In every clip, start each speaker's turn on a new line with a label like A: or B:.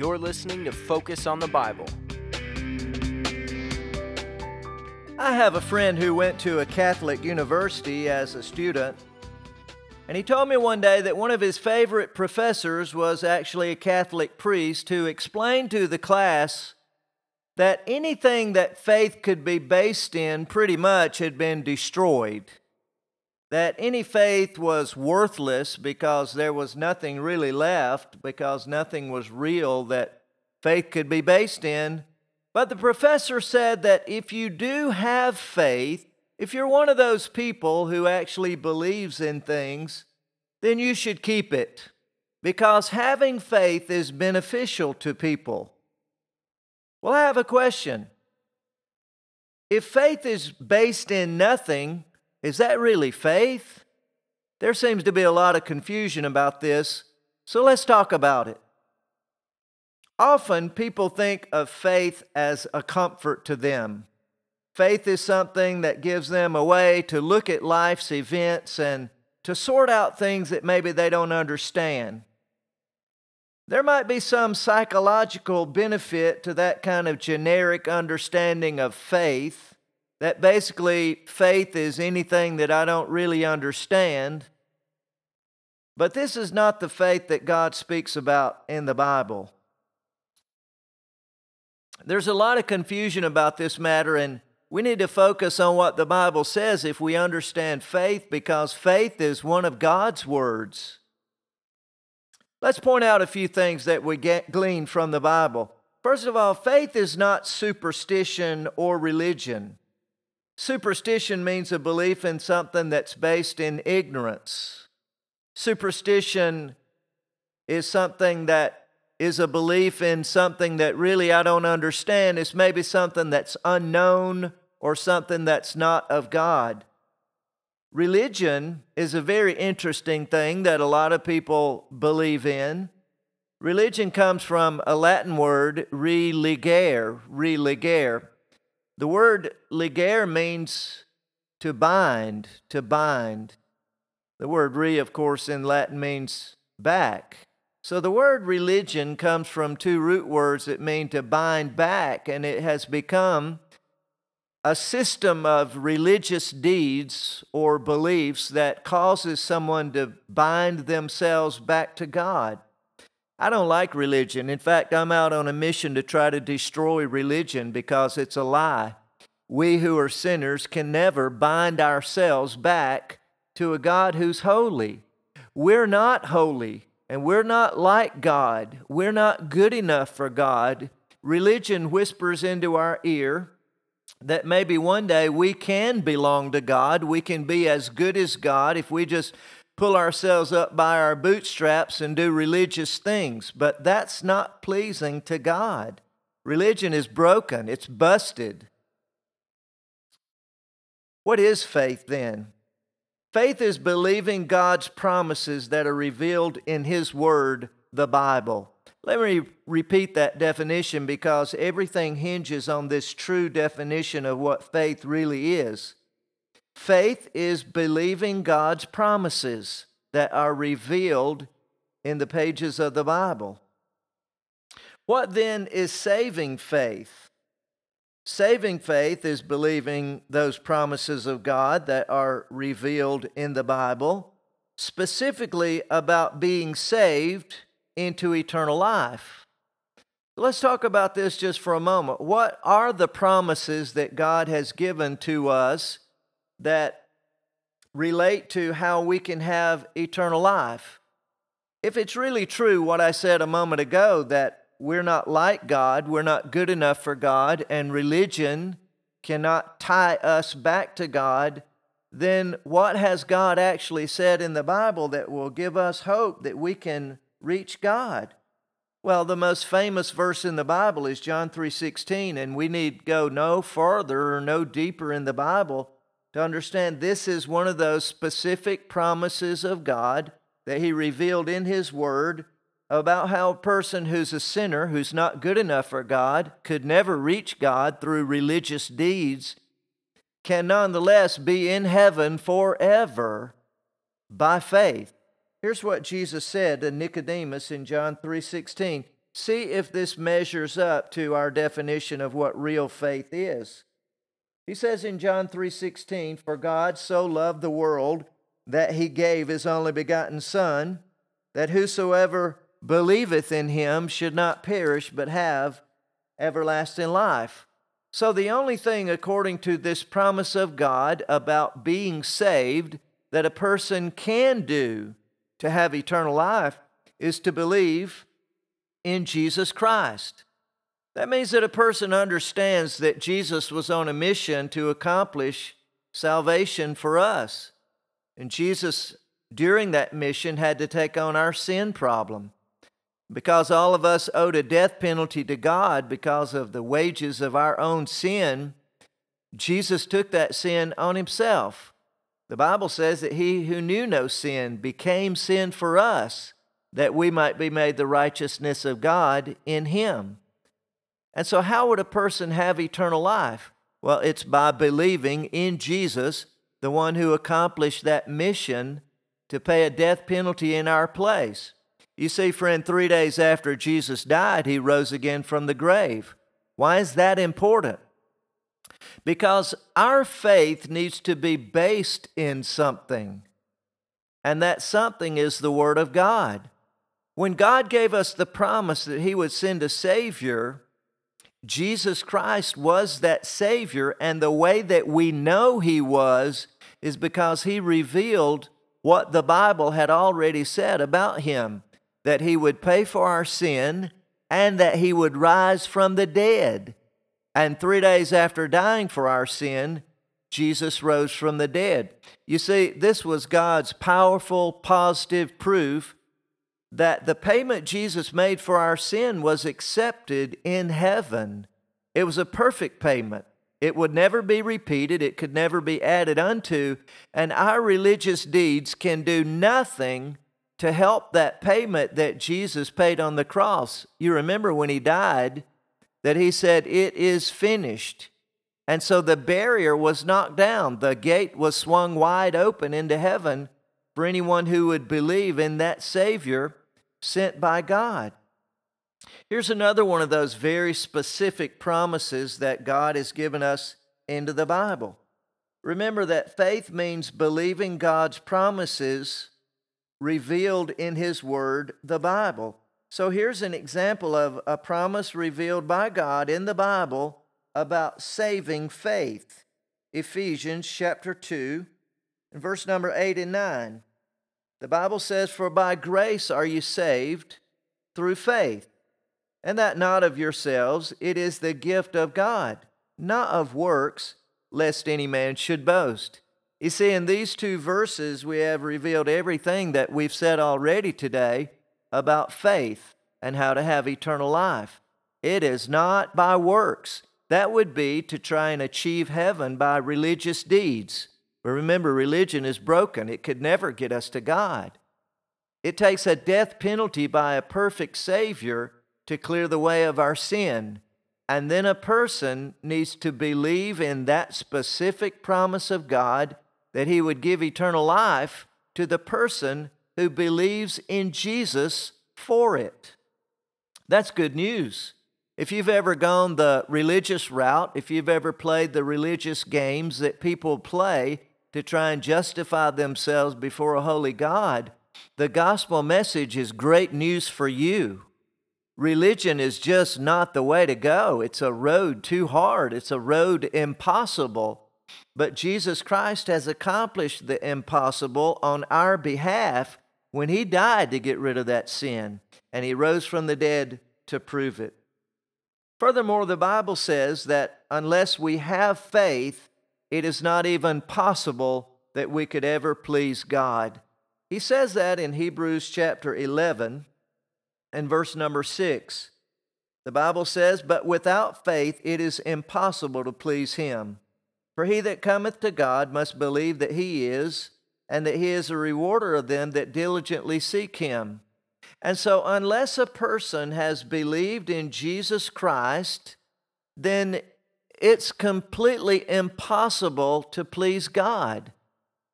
A: You're listening to Focus on the Bible.
B: I have a friend who went to a Catholic university as a student, and he told me one day that one of his favorite professors was actually a Catholic priest who explained to the class that anything that faith could be based in pretty much had been destroyed. That any faith was worthless because there was nothing really left, because nothing was real that faith could be based in. But the professor said that if you do have faith, if you're one of those people who actually believes in things, then you should keep it because having faith is beneficial to people. Well, I have a question. If faith is based in nothing, is that really faith? There seems to be a lot of confusion about this, so let's talk about it. Often people think of faith as a comfort to them. Faith is something that gives them a way to look at life's events and to sort out things that maybe they don't understand. There might be some psychological benefit to that kind of generic understanding of faith, that basically faith is anything that I don't really understand. But this is not the faith that God speaks about in the Bible. There's a lot of confusion about this matter, and we need to focus on what the Bible says if we understand faith, because faith is one of God's words. Let's point out a few things that we get, glean from the Bible. First of all, faith is not superstition or religion. Superstition means a belief in something that's based in ignorance. Superstition is something that is a belief in something that really I don't understand. It's maybe something that's unknown or something that's not of God. Religion is a very interesting thing that a lot of people believe in. Religion comes from a Latin word, religare, religare. The word ligare means to bind, to bind. The word re, of course, in Latin means back. So the word religion comes from two root words that mean to bind back, and it has become a system of religious deeds or beliefs that causes someone to bind themselves back to God. I don't like religion. In fact, I'm out on a mission to try to destroy religion because it's a lie. We who are sinners can never bind ourselves back to a God who's holy. We're not holy and we're not like God. We're not good enough for God. Religion whispers into our ear that maybe one day we can belong to God. We can be as good as God if we just pull ourselves up by our bootstraps and do religious things. But that's not pleasing to God. Religion is broken, it's busted. What is faith then? Faith is believing God's promises that are revealed in His Word, the Bible. Let me repeat that definition because everything hinges on this true definition of what faith really is. Faith is believing God's promises that are revealed in the pages of the Bible. What then is saving faith? Saving faith is believing those promises of God that are revealed in the Bible, specifically about being saved into eternal life. Let's talk about this just for a moment. What are the promises that God has given to us that relate to how we can have eternal life? If it's really true what I said a moment ago that we're not like God, we're not good enough for God, and religion cannot tie us back to God, then what has God actually said in the Bible that will give us hope that we can reach God? Well, the most famous verse in the Bible is John 3:16, and we need go no further or no deeper in the Bible to understand this is one of those specific promises of God that he revealed in his word about how a person who's a sinner, who's not good enough for God, could never reach God through religious deeds, can nonetheless be in heaven forever by faith. Here's what Jesus said to Nicodemus in John 3:16. see if this measures up to our definition of what real faith is. He says in John 3:16, "For God so loved the world that he gave his only begotten son, that whosoever believeth in him should not perish but have everlasting life." So the only thing according to this promise of God about being saved that a person can do to have eternal life is to believe in Jesus Christ. That means that a person understands that Jesus was on a mission to accomplish salvation for us. And Jesus, during that mission, had to take on our sin problem. Because all of us owed a death penalty to God because of the wages of our own sin, Jesus took that sin on himself. The Bible says that he who knew no sin became sin for us that we might be made the righteousness of God in him. And so, how would a person have eternal life? Well, it's by believing in Jesus, the one who accomplished that mission to pay a death penalty in our place. You see, friend, three days after Jesus died, he rose again from the grave. Why is that important? Because our faith needs to be based in something, and that something is the Word of God. When God gave us the promise that He would send a Savior, Jesus Christ was that Savior, and the way that we know He was is because He revealed what the Bible had already said about Him that He would pay for our sin and that He would rise from the dead. And three days after dying for our sin, Jesus rose from the dead. You see, this was God's powerful, positive proof that the payment Jesus made for our sin was accepted in heaven. It was a perfect payment. It would never be repeated, it could never be added unto, and our religious deeds can do nothing to help that payment that Jesus paid on the cross. You remember when he died that he said, It is finished. And so the barrier was knocked down, the gate was swung wide open into heaven for anyone who would believe in that Savior sent by God. Here's another one of those very specific promises that God has given us into the Bible. Remember that faith means believing God's promises revealed in His Word, the Bible. So here's an example of a promise revealed by God in the Bible about saving faith. Ephesians chapter 2, and verse number 8 and 9. The Bible says, For by grace are you saved through faith, and that not of yourselves, it is the gift of God, not of works, lest any man should boast. You see, in these two verses, we have revealed everything that we've said already today about faith and how to have eternal life. It is not by works. That would be to try and achieve heaven by religious deeds. But remember, religion is broken, it could never get us to God. It takes a death penalty by a perfect Savior to clear the way of our sin. And then a person needs to believe in that specific promise of God that He would give eternal life to the person who believes in Jesus for it. That's good news. If you've ever gone the religious route, if you've ever played the religious games that people play to try and justify themselves before a holy God, the gospel message is great news for you. Religion is just not the way to go. It's a road too hard, it's a road impossible. But Jesus Christ has accomplished the impossible on our behalf when He died to get rid of that sin, and He rose from the dead to prove it. Furthermore, the Bible says that unless we have faith, it is not even possible that we could ever please God. He says that in Hebrews chapter 11 and verse number 6. The Bible says, But without faith it is impossible to please Him. For he that cometh to God must believe that He is, and that He is a rewarder of them that diligently seek Him. And so, unless a person has believed in Jesus Christ, then it's completely impossible to please God.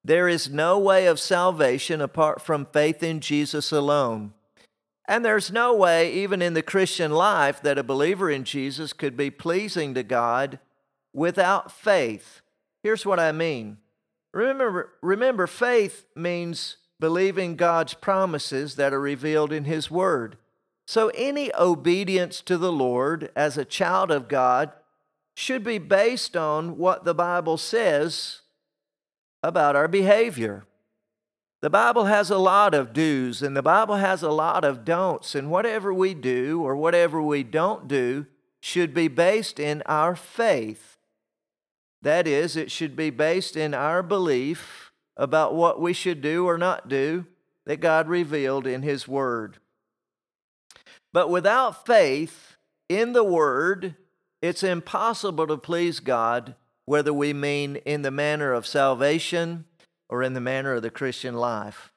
B: There is no way of salvation apart from faith in Jesus alone. And there's no way, even in the Christian life, that a believer in Jesus could be pleasing to God without faith. Here's what I mean. Remember, remember, faith means believing God's promises that are revealed in His Word. So, any obedience to the Lord as a child of God should be based on what the Bible says about our behavior. The Bible has a lot of do's and the Bible has a lot of don'ts, and whatever we do or whatever we don't do should be based in our faith. That is, it should be based in our belief about what we should do or not do that God revealed in His Word. But without faith in the Word, it's impossible to please God, whether we mean in the manner of salvation or in the manner of the Christian life.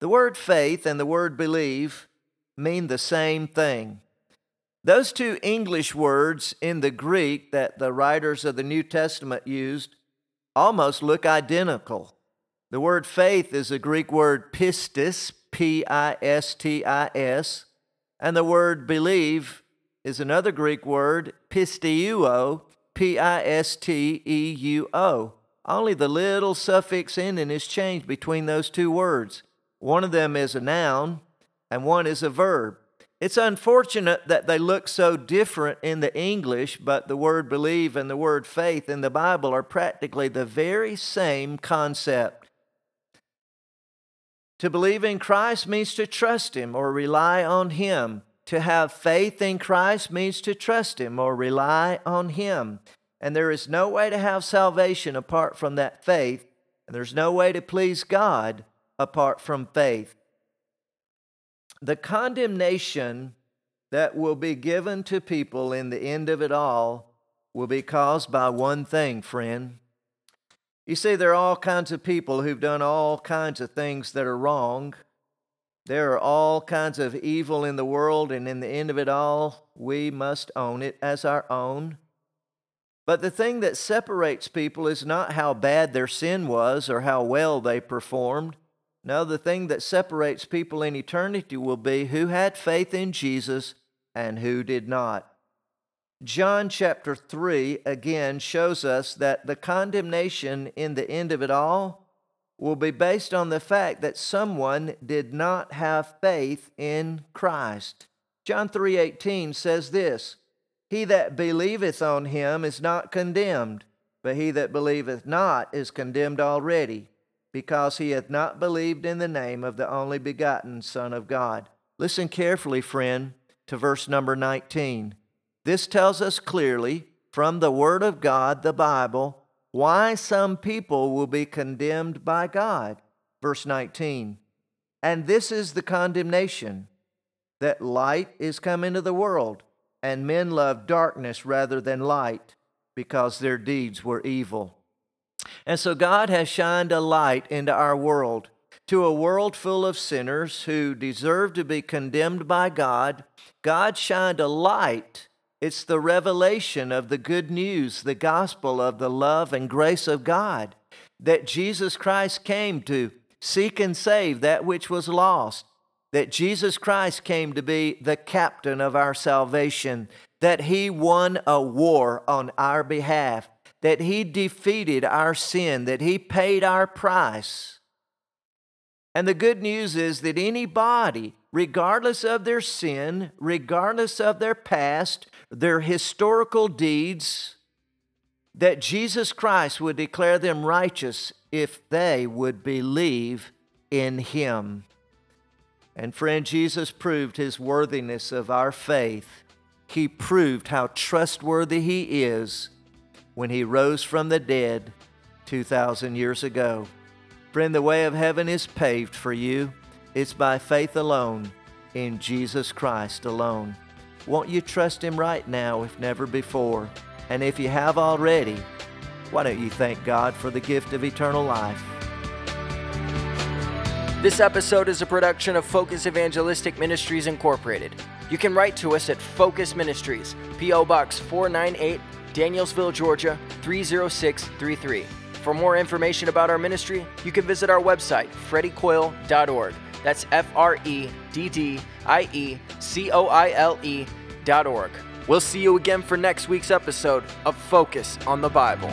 B: The word faith and the word believe mean the same thing. Those two English words in the Greek that the writers of the New Testament used almost look identical. The word faith is a Greek word pistis, P I S T I S, and the word believe is another Greek word, pisteuo, P I S T E U O. Only the little suffix ending is changed between those two words. One of them is a noun and one is a verb. It's unfortunate that they look so different in the English, but the word believe and the word faith in the Bible are practically the very same concept. To believe in Christ means to trust Him or rely on Him. To have faith in Christ means to trust Him or rely on Him. And there is no way to have salvation apart from that faith, and there's no way to please God apart from faith. The condemnation that will be given to people in the end of it all will be caused by one thing, friend. You see, there are all kinds of people who've done all kinds of things that are wrong. There are all kinds of evil in the world, and in the end of it all, we must own it as our own. But the thing that separates people is not how bad their sin was or how well they performed. No, the thing that separates people in eternity will be who had faith in Jesus and who did not. John chapter 3 again shows us that the condemnation in the end of it all will be based on the fact that someone did not have faith in Christ. John 3:18 says this, he that believeth on him is not condemned, but he that believeth not is condemned already, because he hath not believed in the name of the only begotten Son of God. Listen carefully, friend, to verse number 19. This tells us clearly from the Word of God, the Bible, why some people will be condemned by God. Verse 19. And this is the condemnation that light is come into the world and men love darkness rather than light because their deeds were evil. And so God has shined a light into our world, to a world full of sinners who deserve to be condemned by God. God shined a light. It's the revelation of the good news, the gospel of the love and grace of God, that Jesus Christ came to seek and save that which was lost that Jesus Christ came to be the captain of our salvation, that He won a war on our behalf, that He defeated our sin, that He paid our price. And the good news is that anybody, regardless of their sin, regardless of their past, their historical deeds, that Jesus Christ would declare them righteous if they would believe in Him. And friend, Jesus proved his worthiness of our faith. He proved how trustworthy he is when he rose from the dead 2,000 years ago. Friend, the way of heaven is paved for you. It's by faith alone, in Jesus Christ alone. Won't you trust him right now, if never before? And if you have already, why don't you thank God for the gift of eternal life?
A: This episode is a production of Focus Evangelistic Ministries Incorporated. You can write to us at Focus Ministries, P.O. Box 498, Danielsville, Georgia 30633. For more information about our ministry, you can visit our website, freddiecoile.org. That's F R E D D I E C O I L E dot org. We'll see you again for next week's episode of Focus on the Bible.